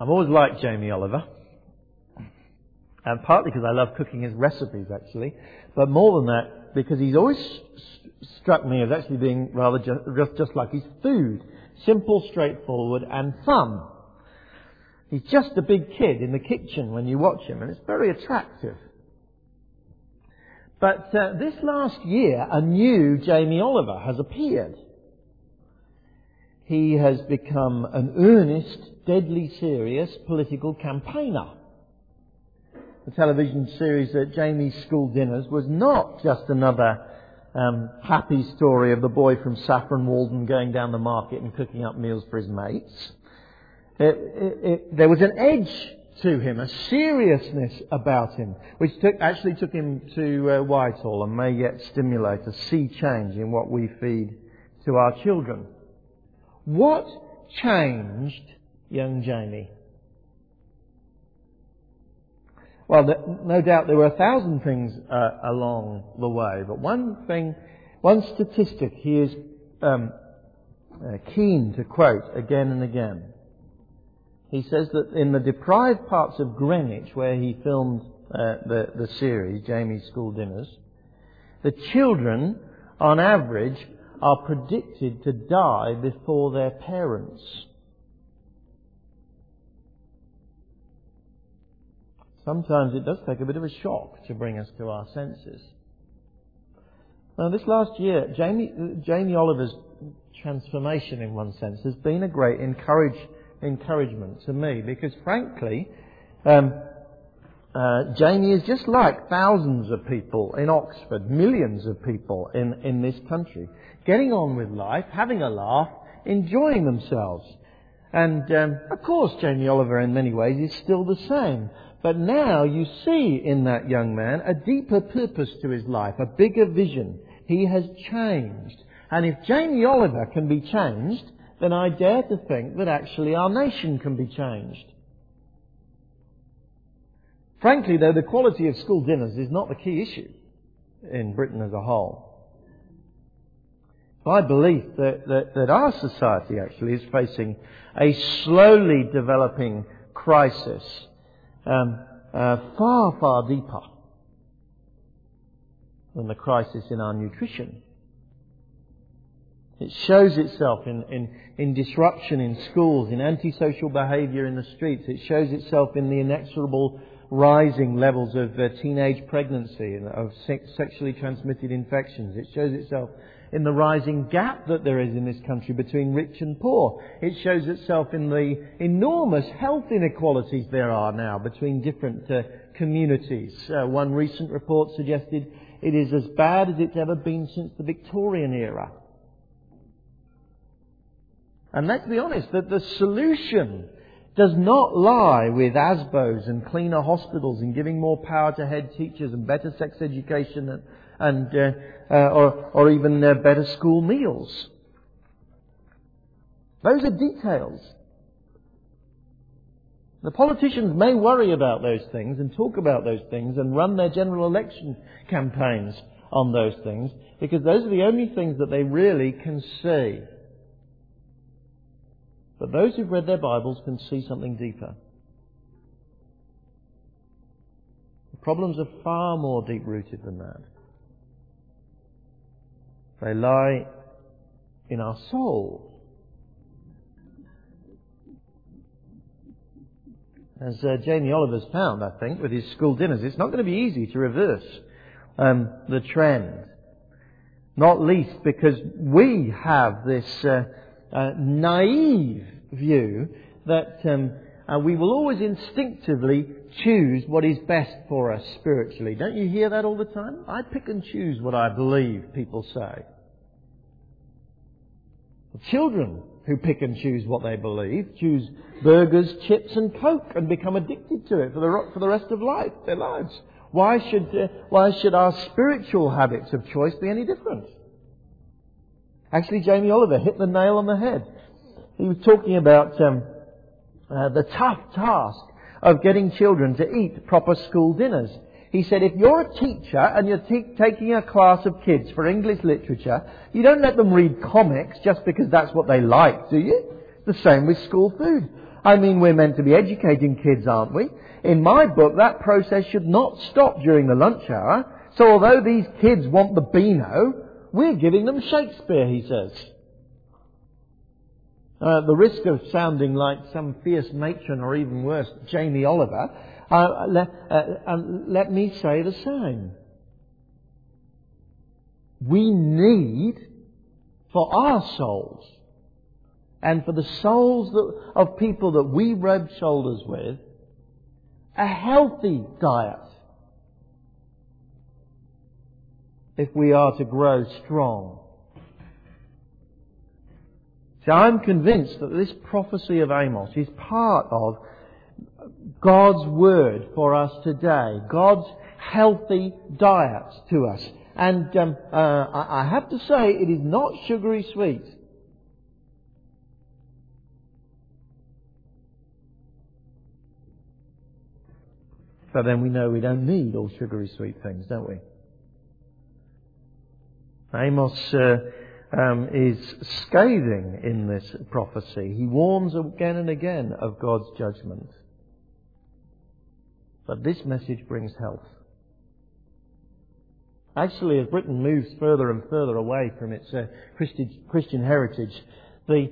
I've always liked Jamie Oliver. And partly because I love cooking his recipes, actually. But more than that, because he's always st- struck me as actually being rather just, just, just like his food. Simple, straightforward, and fun. He's just a big kid in the kitchen when you watch him, and it's very attractive. But uh, this last year, a new Jamie Oliver has appeared. He has become an earnest, deadly serious political campaigner. The television series at Jamie's School Dinners was not just another um, happy story of the boy from Saffron Walden going down the market and cooking up meals for his mates. It, it, it, there was an edge to him, a seriousness about him, which took, actually took him to uh, Whitehall and may yet stimulate a sea change in what we feed to our children. What changed young Jamie? Well, no doubt there were a thousand things uh, along the way, but one thing, one statistic he is um, uh, keen to quote again and again. He says that in the deprived parts of Greenwich, where he filmed uh, the, the series, Jamie's School Dinners, the children, on average, are predicted to die before their parents. Sometimes it does take a bit of a shock to bring us to our senses. Now, this last year, Jamie, Jamie Oliver's transformation, in one sense, has been a great encourage, encouragement to me because, frankly, um, uh, Jamie is just like thousands of people in Oxford, millions of people in, in this country, getting on with life, having a laugh, enjoying themselves. And um, of course, Jamie Oliver, in many ways, is still the same. But now you see in that young man a deeper purpose to his life, a bigger vision. He has changed. And if Jamie Oliver can be changed, then I dare to think that actually our nation can be changed. Frankly, though, the quality of school dinners is not the key issue in Britain as a whole. My belief that, that, that our society actually is facing a slowly developing crisis um, uh, far, far deeper than the crisis in our nutrition. It shows itself in, in, in disruption in schools, in antisocial behaviour in the streets. It shows itself in the inexorable rising levels of uh, teenage pregnancy and of sexually transmitted infections. It shows itself in the rising gap that there is in this country between rich and poor. It shows itself in the enormous health inequalities there are now between different uh, communities. Uh, one recent report suggested it is as bad as it's ever been since the Victorian era. And let's be honest, that the solution does not lie with ASBOs and cleaner hospitals and giving more power to head teachers and better sex education and, and uh, uh, or, or even uh, better school meals. Those are details. The politicians may worry about those things and talk about those things and run their general election campaigns on those things because those are the only things that they really can see. But those who've read their Bibles can see something deeper. The problems are far more deep rooted than that. They lie in our soul. As uh, Jamie Oliver's found, I think, with his school dinners, it's not going to be easy to reverse um, the trend. Not least because we have this uh, uh, naive view that um, uh, we will always instinctively choose what is best for us spiritually. Don't you hear that all the time? I pick and choose what I believe people say. The children who pick and choose what they believe choose burgers, chips, and coke and become addicted to it for the, for the rest of life, their lives. Why should, uh, why should our spiritual habits of choice be any different? Actually, Jamie Oliver hit the nail on the head. He was talking about um, uh, the tough task of getting children to eat proper school dinners. He said, if you're a teacher and you're te- taking a class of kids for English literature, you don't let them read comics just because that's what they like, do you? The same with school food. I mean, we're meant to be educating kids, aren't we? In my book, that process should not stop during the lunch hour. So although these kids want the Beano, we're giving them Shakespeare, he says. Uh, the risk of sounding like some fierce matron or even worse, Jamie Oliver, uh, let, uh, let me say the same. We need for our souls and for the souls that, of people that we rub shoulders with a healthy diet if we are to grow strong. See, I'm convinced that this prophecy of Amos is part of God's word for us today, God's healthy diet to us. And um, uh, I have to say, it is not sugary sweet. But then we know we don't need all sugary sweet things, don't we? Amos uh, um, is scathing in this prophecy. He warns again and again of God's judgment. But this message brings health. Actually, as Britain moves further and further away from its uh, Christian heritage, the,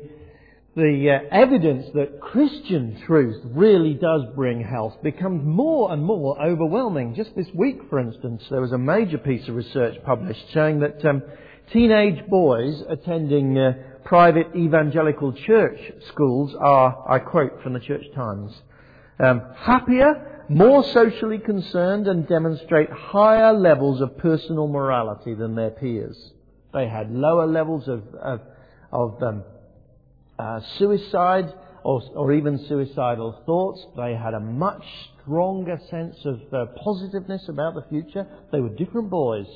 the uh, evidence that Christian truth really does bring health becomes more and more overwhelming. Just this week, for instance, there was a major piece of research published showing that um, teenage boys attending uh, private evangelical church schools are, I quote from the Church Times, um, happier, more socially concerned, and demonstrate higher levels of personal morality than their peers. They had lower levels of, of, of um, uh, suicide or, or, even suicidal thoughts. They had a much stronger sense of uh, positiveness about the future. They were different boys.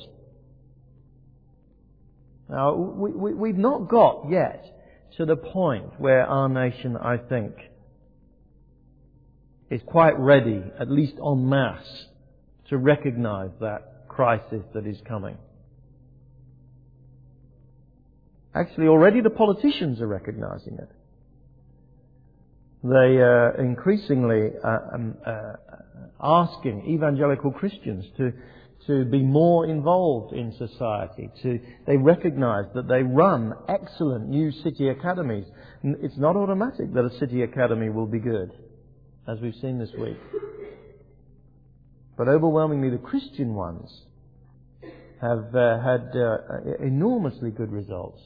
Now, we, we, we've not got yet to the point where our nation, I think, is quite ready, at least en masse, to recognize that crisis that is coming. Actually, already the politicians are recognizing it. They are increasingly uh, um, uh, asking evangelical Christians to to be more involved in society. To, they recognize that they run excellent new city academies. It's not automatic that a city academy will be good, as we've seen this week. But overwhelmingly, the Christian ones have uh, had uh, enormously good results.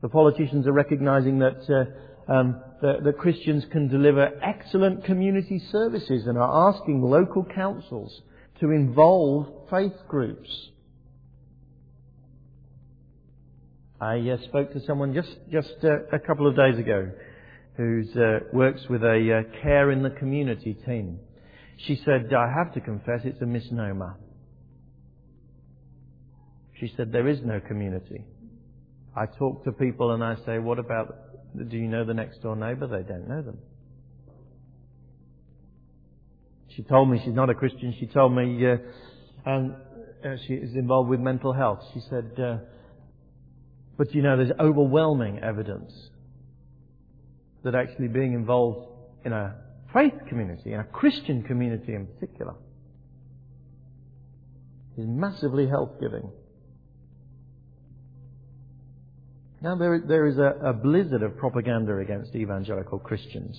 The politicians are recognizing that, uh, um, that, that Christians can deliver excellent community services and are asking local councils to involve faith groups. I uh, spoke to someone just just uh, a couple of days ago who uh, works with a uh, care in the community team. She said, "I have to confess, it's a misnomer." She said, "There is no community." I talk to people and I say, "What about? Do you know the next door neighbour?" They don't know them. She told me she's not a Christian. She told me, uh, and uh, she is involved with mental health. She said, uh, but you know, there's overwhelming evidence that actually being involved in a faith community, in a Christian community in particular, is massively health giving. Now, there, there is a, a blizzard of propaganda against evangelical Christians.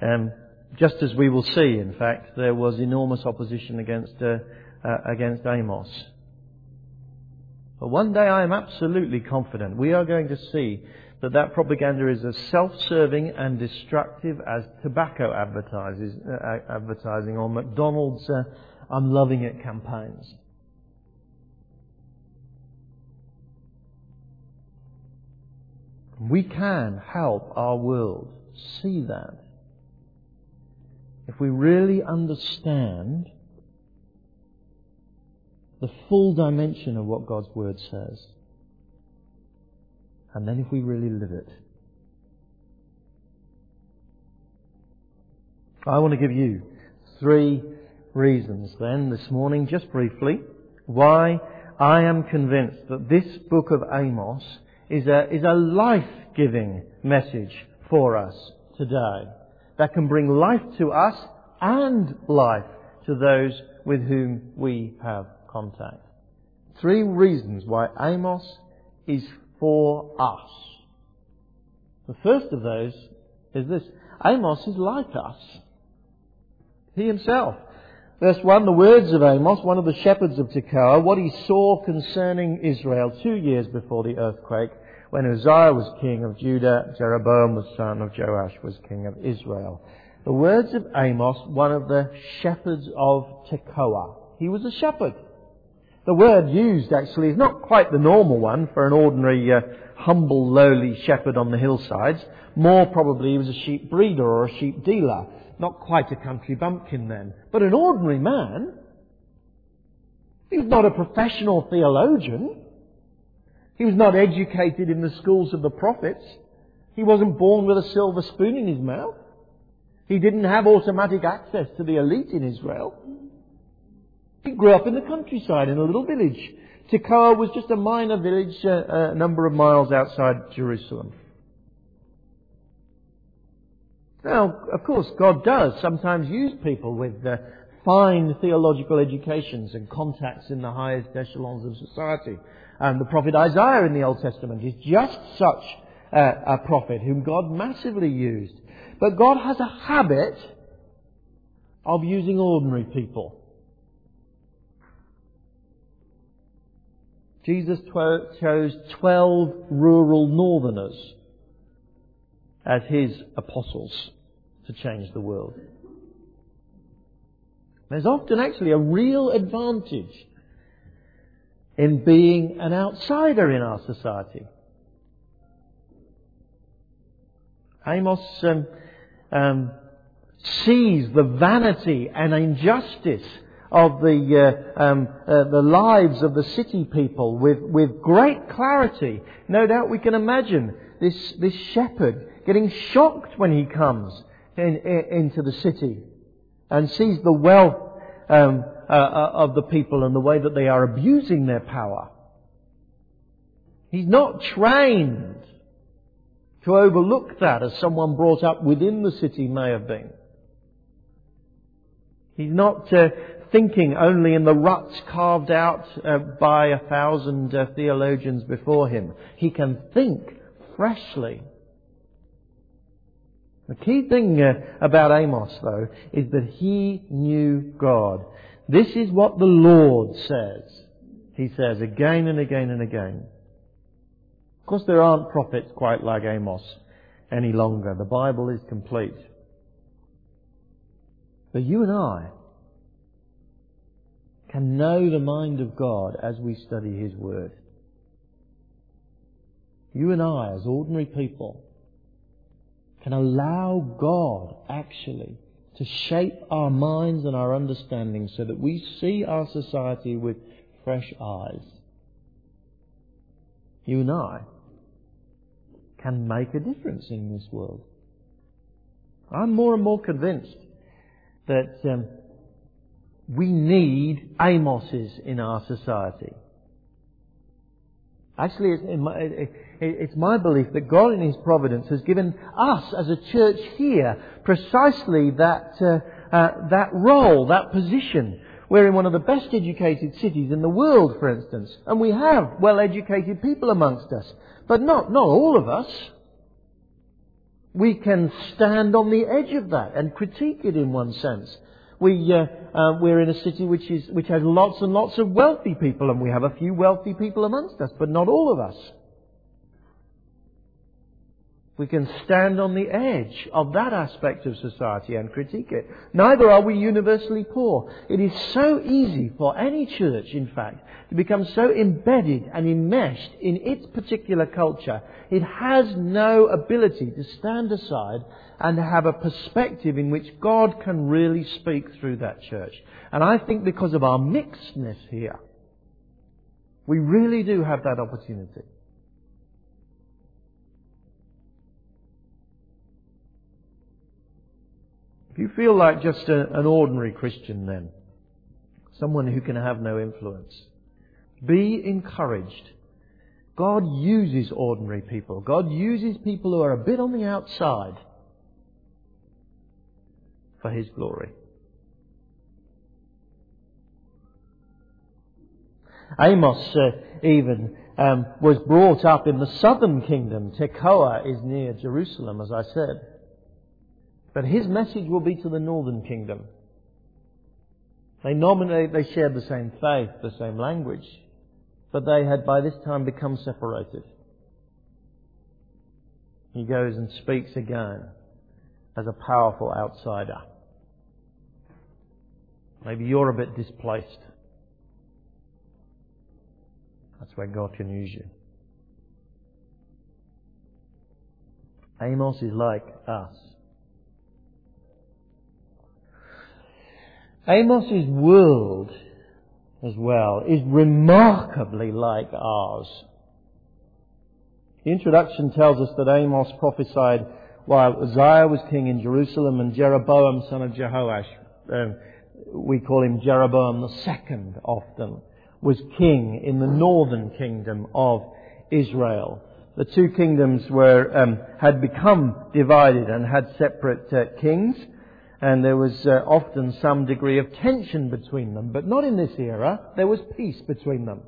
Um, just as we will see, in fact, there was enormous opposition against, uh, uh, against Amos. But one day I am absolutely confident we are going to see that that propaganda is as self-serving and destructive as tobacco uh, advertising or McDonald's uh, I'm loving it campaigns. We can help our world see that if we really understand the full dimension of what God's Word says, and then if we really live it. I want to give you three reasons then this morning, just briefly, why I am convinced that this book of Amos is a, is a life-giving message for us today. that can bring life to us and life to those with whom we have contact. Three reasons why Amos is for us. The first of those is this. Amos is like us. He himself. Verse 1, the words of Amos, one of the shepherds of Tekoa, what he saw concerning Israel two years before the earthquake, when Uzziah was king of Judah, Jeroboam the son of Joash was king of Israel. The words of Amos, one of the shepherds of Tekoa. He was a shepherd. The word used actually is not quite the normal one for an ordinary uh, humble, lowly shepherd on the hillsides. More probably he was a sheep breeder or a sheep dealer. Not quite a country bumpkin then, but an ordinary man. He was not a professional theologian. He was not educated in the schools of the prophets. He wasn't born with a silver spoon in his mouth. He didn't have automatic access to the elite in Israel. He grew up in the countryside in a little village. Tekoa was just a minor village uh, a number of miles outside Jerusalem. Now, of course, God does sometimes use people with uh, fine theological educations and contacts in the highest echelons of society. And the prophet Isaiah in the Old Testament is just such uh, a prophet whom God massively used. But God has a habit of using ordinary people. Jesus chose 12 rural northerners as his apostles to change the world. There's often actually a real advantage in being an outsider in our society. Amos um, um, sees the vanity and injustice of the, uh, um, uh, the lives of the city people with, with great clarity. No doubt we can imagine this, this shepherd getting shocked when he comes in, in, into the city and sees the wealth um, uh, uh, of the people and the way that they are abusing their power. He's not trained to overlook that as someone brought up within the city may have been. He's not uh, thinking only in the ruts carved out uh, by a thousand uh, theologians before him. He can think freshly. The key thing uh, about Amos, though, is that he knew God. This is what the Lord says. He says again and again and again. Of course, there aren't prophets quite like Amos any longer. The Bible is complete. But you and I can know the mind of God as we study His Word. You and I, as ordinary people, can allow God actually to shape our minds and our understanding so that we see our society with fresh eyes. You and I can make a difference in this world. I'm more and more convinced that um, we need Amoses in our society. Actually, it's my, it's my belief that God in His providence has given us as a church here precisely that, uh, uh, that role, that position. We're in one of the best educated cities in the world, for instance, and we have well educated people amongst us. But not, not all of us. We can stand on the edge of that and critique it in one sense. We, uh, uh, we're in a city which, is, which has lots and lots of wealthy people, and we have a few wealthy people amongst us, but not all of us. We can stand on the edge of that aspect of society and critique it. Neither are we universally poor. It is so easy for any church, in fact, to become so embedded and enmeshed in its particular culture, it has no ability to stand aside and have a perspective in which God can really speak through that church. And I think because of our mixedness here, we really do have that opportunity. If you feel like just a, an ordinary Christian then, someone who can have no influence, be encouraged. God uses ordinary people. God uses people who are a bit on the outside. for His glory. Amos uh, even um, was brought up in the southern kingdom. Tekoa is near Jerusalem, as I said. But his message will be to the northern kingdom. They nominate, they shared the same faith, the same language, but they had by this time become separated. He goes and speaks again as a powerful outsider. Maybe you're a bit displaced. That's where God can use you. Amos is like us. Amos's world as well is remarkably like ours. The introduction tells us that Amos prophesied while Uzziah was king in Jerusalem and Jeroboam son of Jehoash, um, we call him Jeroboam second often, was king in the northern kingdom of Israel. The two kingdoms were, um, had become divided and had separate uh, kings, and there was uh, often some degree of tension between them, but not in this era. There was peace between them.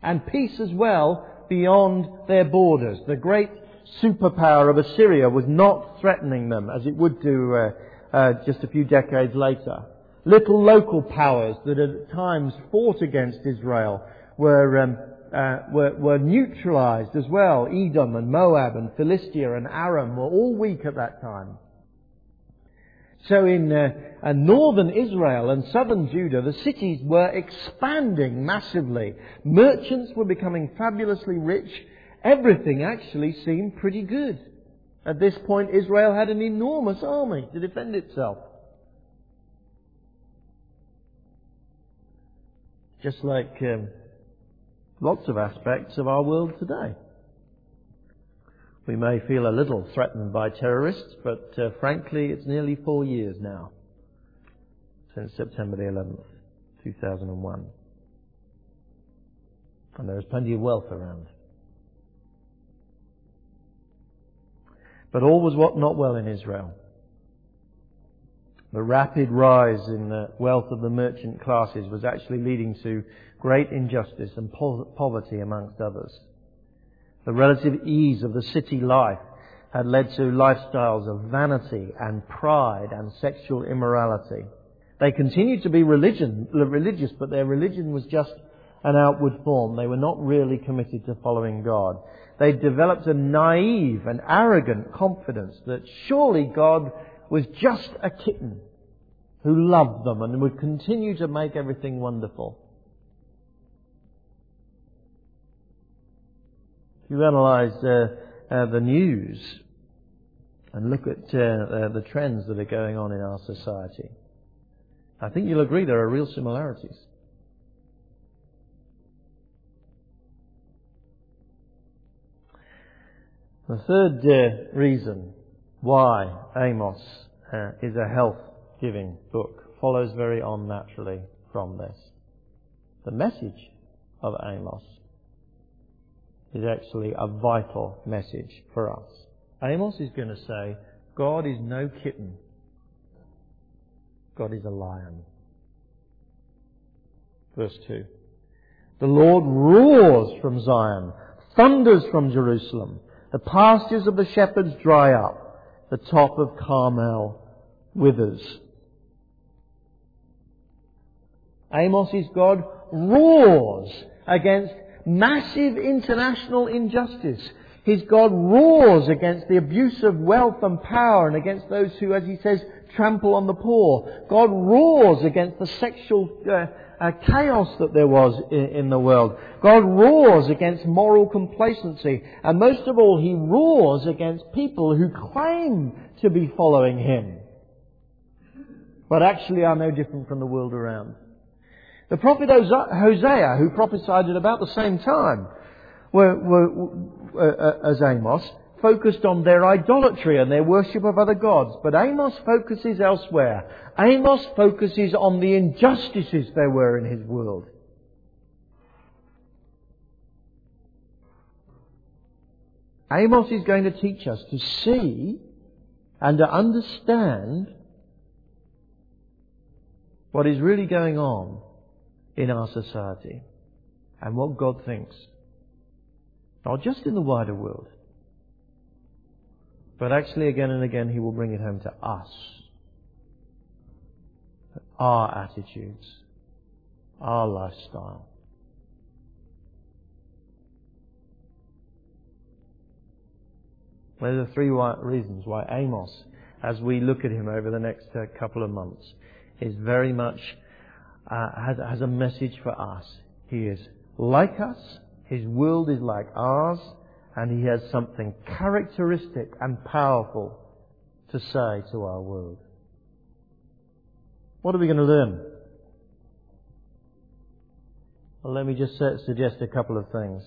And peace as well beyond their borders. The great superpower of Assyria was not threatening them as it would do uh, uh, just a few decades later. Little local powers that at times fought against Israel were, um, uh, were, were neutralized as well. Edom and Moab and Philistia and Aram were all weak at that time. So in uh, uh, northern Israel and southern Judah, the cities were expanding massively. Merchants were becoming fabulously rich. Everything actually seemed pretty good. At this point, Israel had an enormous army to defend itself. Just like um, lots of aspects of our world today. We may feel a little threatened by terrorists, but uh, frankly, it's nearly four years now since September the 11th, 2001. And there is plenty of wealth around. But all was what not well in Israel. The rapid rise in the wealth of the merchant classes was actually leading to great injustice and poverty amongst others. The relative ease of the city life had led to lifestyles of vanity and pride and sexual immorality. They continued to be religion, religious, but their religion was just an outward form. They were not really committed to following God. They developed a naive and arrogant confidence that surely God was just a kitten who loved them and would continue to make everything wonderful. If you analyze uh, uh, the news and look at uh, uh, the trends that are going on in our society, I think you'll agree there are real similarities. The third uh, reason why Amos uh, is a health giving book follows very on naturally from this. The message of Amos is actually a vital message for us. Amos is going to say, God is no kitten. God is a lion. Verse 2. The Lord roars from Zion, thunders from Jerusalem. The pastures of the shepherds dry up. The top of Carmel withers. Amos's God roars against massive international injustice. His God roars against the abuse of wealth and power and against those who, as he says, trample on the poor. God roars against the sexual uh, uh, chaos that there was in, in the world. God roars against moral complacency. And most of all, he roars against people who claim to be following him, but actually are no different from the world around. The prophet Hosea, who prophesied at about the same time were, were, uh, as Amos, focused on their idolatry and their worship of other gods. But Amos focuses elsewhere. Amos focuses on the injustices there were in his world. Amos is going to teach us to see and to understand what is really going on in our society and what God thinks. Not just in the wider world, but actually again and again He will bring it home to us. Our attitudes, our lifestyle. There are three reasons why Amos, as we look at him over the next uh, couple of months, is very much uh, has, has a message for us. He is like us, his world is like ours, and he has something characteristic and powerful to say to our world. What are we going to learn? Well, let me just suggest a couple of things.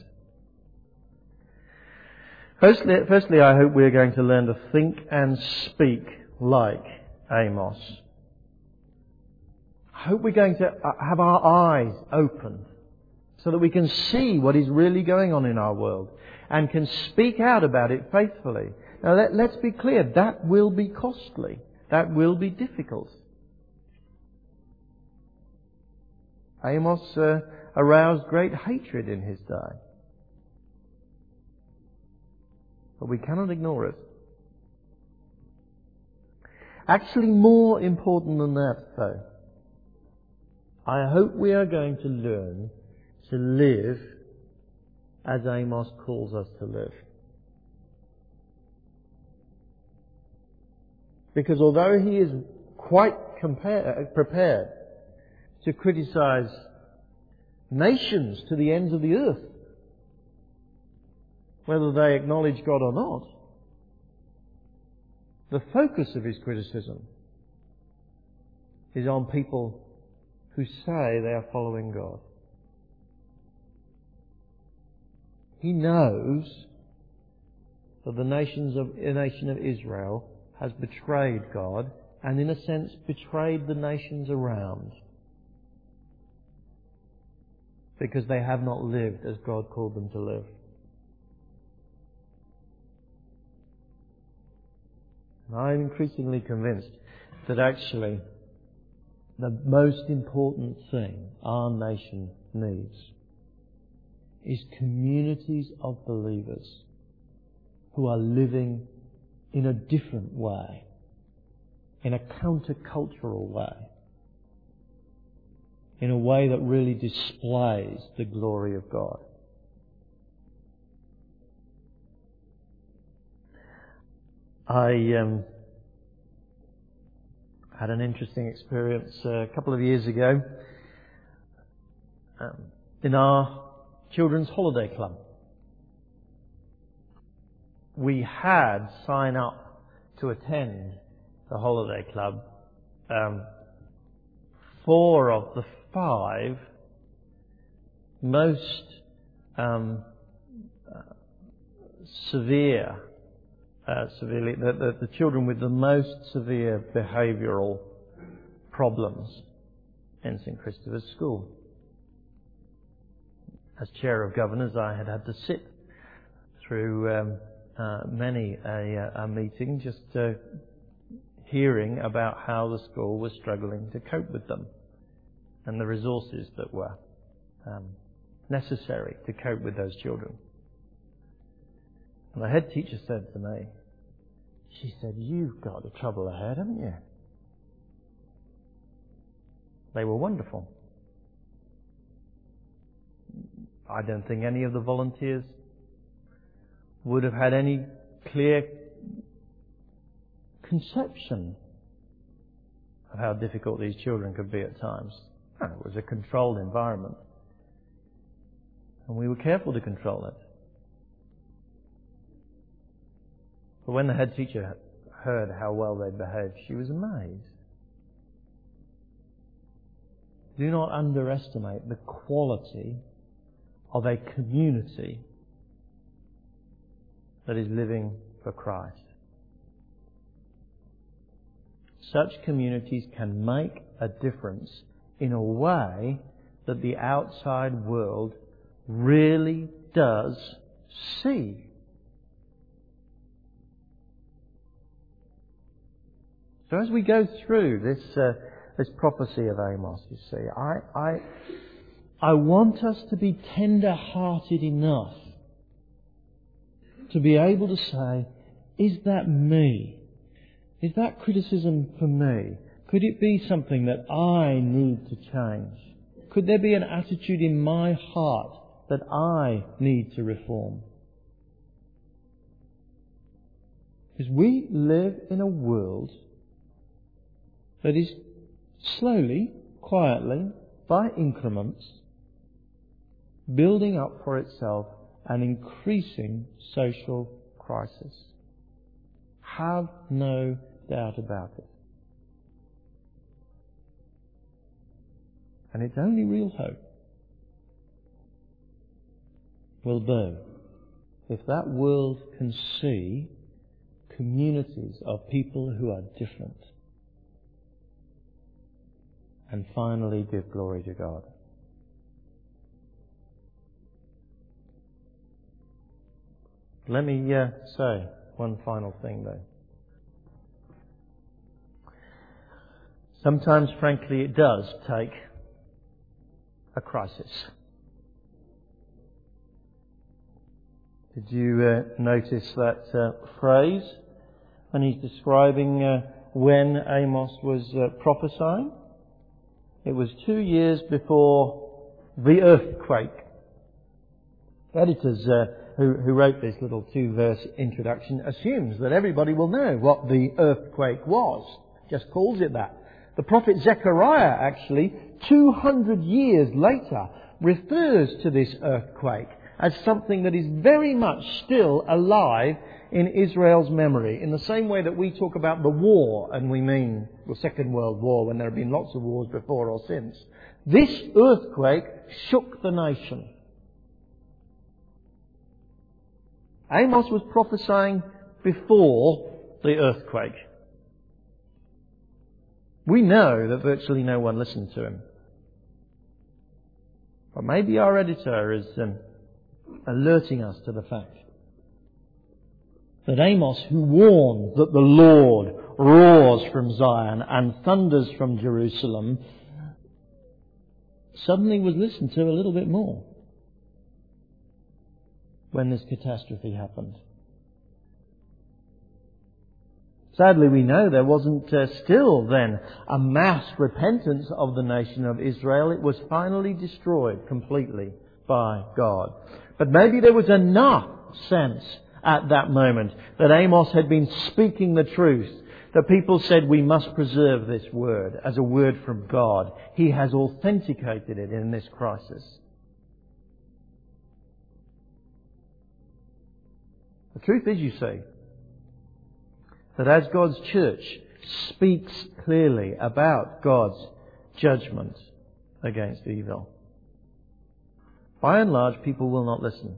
Firstly, firstly, I hope we're going to learn to think and speak like Amos. I hope we're going to uh, have our eyes opened so that we can see what is really going on in our world and can speak out about it faithfully. Now let, us be clear, that will be costly. That will be difficult. Amos uh, aroused great hatred in his day. But we cannot ignore it. Actually, more important than that, though, I hope we are going to learn to live as Amos calls us to live. Because although he is quite compare, uh, prepared to criticize nations to the ends of the earth, whether they acknowledge God or not, the focus of his criticism is on people who say they are following God. He knows that the nations of, the nation of Israel has betrayed God and in a sense betrayed the nations around because they have not lived as God called them to live. And I'm increasingly convinced that actually the most important thing our nation needs is communities of believers who are living in a different way, in a countercultural way, in a way that really displays the glory of God. I um, had an interesting experience uh, a couple of years ago um, in our children's holiday club. We had sign up to attend the holiday club. Um, four of the five most um, uh, severe, uh, severely, the, the, the children with the most severe behavioural problems in St Christopher's School as chair of governors, I had had to sit through um, uh, many a, a, meeting just uh, hearing about how the school was struggling to cope with them and the resources that were um, necessary to cope with those children. And the head teacher said to me, she said, You've got the trouble ahead, haven't you? They were wonderful. I don't think any of the volunteers would have had any clear conception of how difficult these children could be at times. It was a controlled environment. And we were careful to control it. But when the head teacher heard how well they behaved, she was amazed. Do not underestimate the quality of a community that is living for Christ. Such communities can make a difference in a way that the outside world really does see. So as we go through this, uh, this prophecy of Amos, you see. I, I, I want us to be tender hearted enough to be able to say, is that me? Is that criticism for me? Could it be something that I need to change? Could there be an attitude in my heart that I need to reform? Because we live in a world that is slowly, quietly, by increments, building up for itself an increasing social crisis. Have no doubt about it. And its only real hope will be if that world can see communities of people who are different and finally give glory to God. Let me uh, say one final thing though. Sometimes, frankly, it does take a crisis. Did you uh, notice that uh, phrase when he's describing uh, when Amos was uh, prophesying? It was two years before the earthquake. The Editors uh, who, who wrote this little two-verse introduction assumes that everybody will know what the earthquake was. Just calls it that. The prophet Zechariah actually, 200 years later, refers to this earthquake as something that is very much still alive in Israel's memory, in the same way that we talk about the war, and we mean the Second World War when there have been lots of wars before or since. This earthquake shook the nation. Amos was prophesying before the earthquake. We know that virtually no one listened to him. But maybe our editor is um, alerting us to the fact that Amos, who warned that the Lord roars from Zion and thunders from Jerusalem, suddenly was listened to a little bit more when this catastrophe happened. Sadly, we know there wasn't uh, still then a mass repentance of the nation of Israel. It was finally destroyed completely by God. But maybe there was enough sense at that moment that Amos had been speaking the truth, that people said we must preserve this word as a word from God. He has authenticated it in this crisis. The truth is, you see, that as God's church speaks clearly about God's judgment against evil, by and large, people will not listen.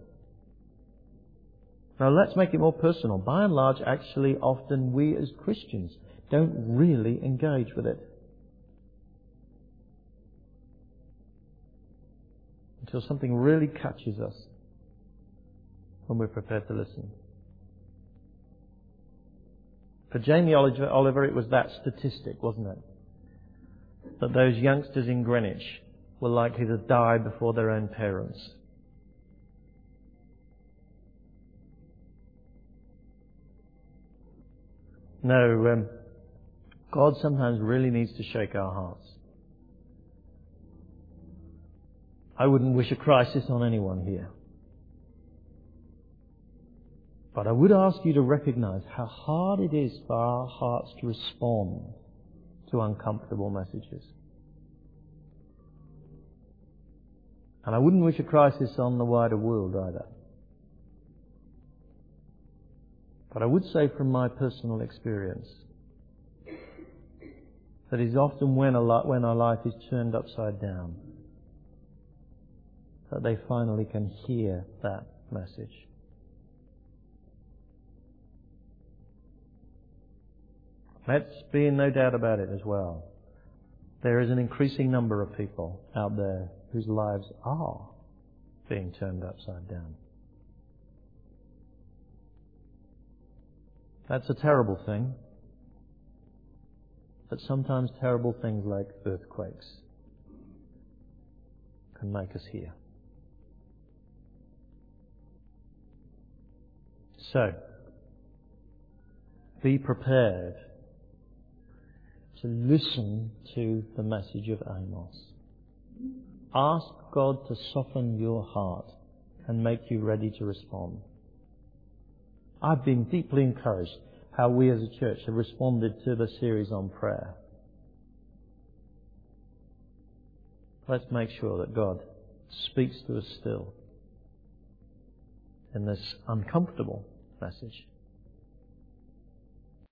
Now let's make it more personal. By and large, actually, often we as Christians don't really engage with it. Until something really catches us when we're prepared to listen. For Jamie Oliver, it was that statistic, wasn't it? That those youngsters in Greenwich were likely to die before their own parents. No, um, God sometimes really needs to shake our hearts. I wouldn't wish a crisis on anyone here. But I would ask you to recognize how hard it is for our hearts to respond to uncomfortable messages. And I wouldn't wish a crisis on the wider world either. But I would say from my personal experience that it is often when, a when our life is turned upside down that they finally can hear that message. Let's be in no doubt about it as well. There is an increasing number of people out there whose lives are being turned upside down. That's a terrible thing. But sometimes terrible things like earthquakes can make us hear. So, be prepared to listen to the message of Amos. Ask God to soften your heart and make you ready to respond. I've been deeply encouraged how we as a church have responded to the series on prayer. Let's make sure that God speaks to us still in this uncomfortable message.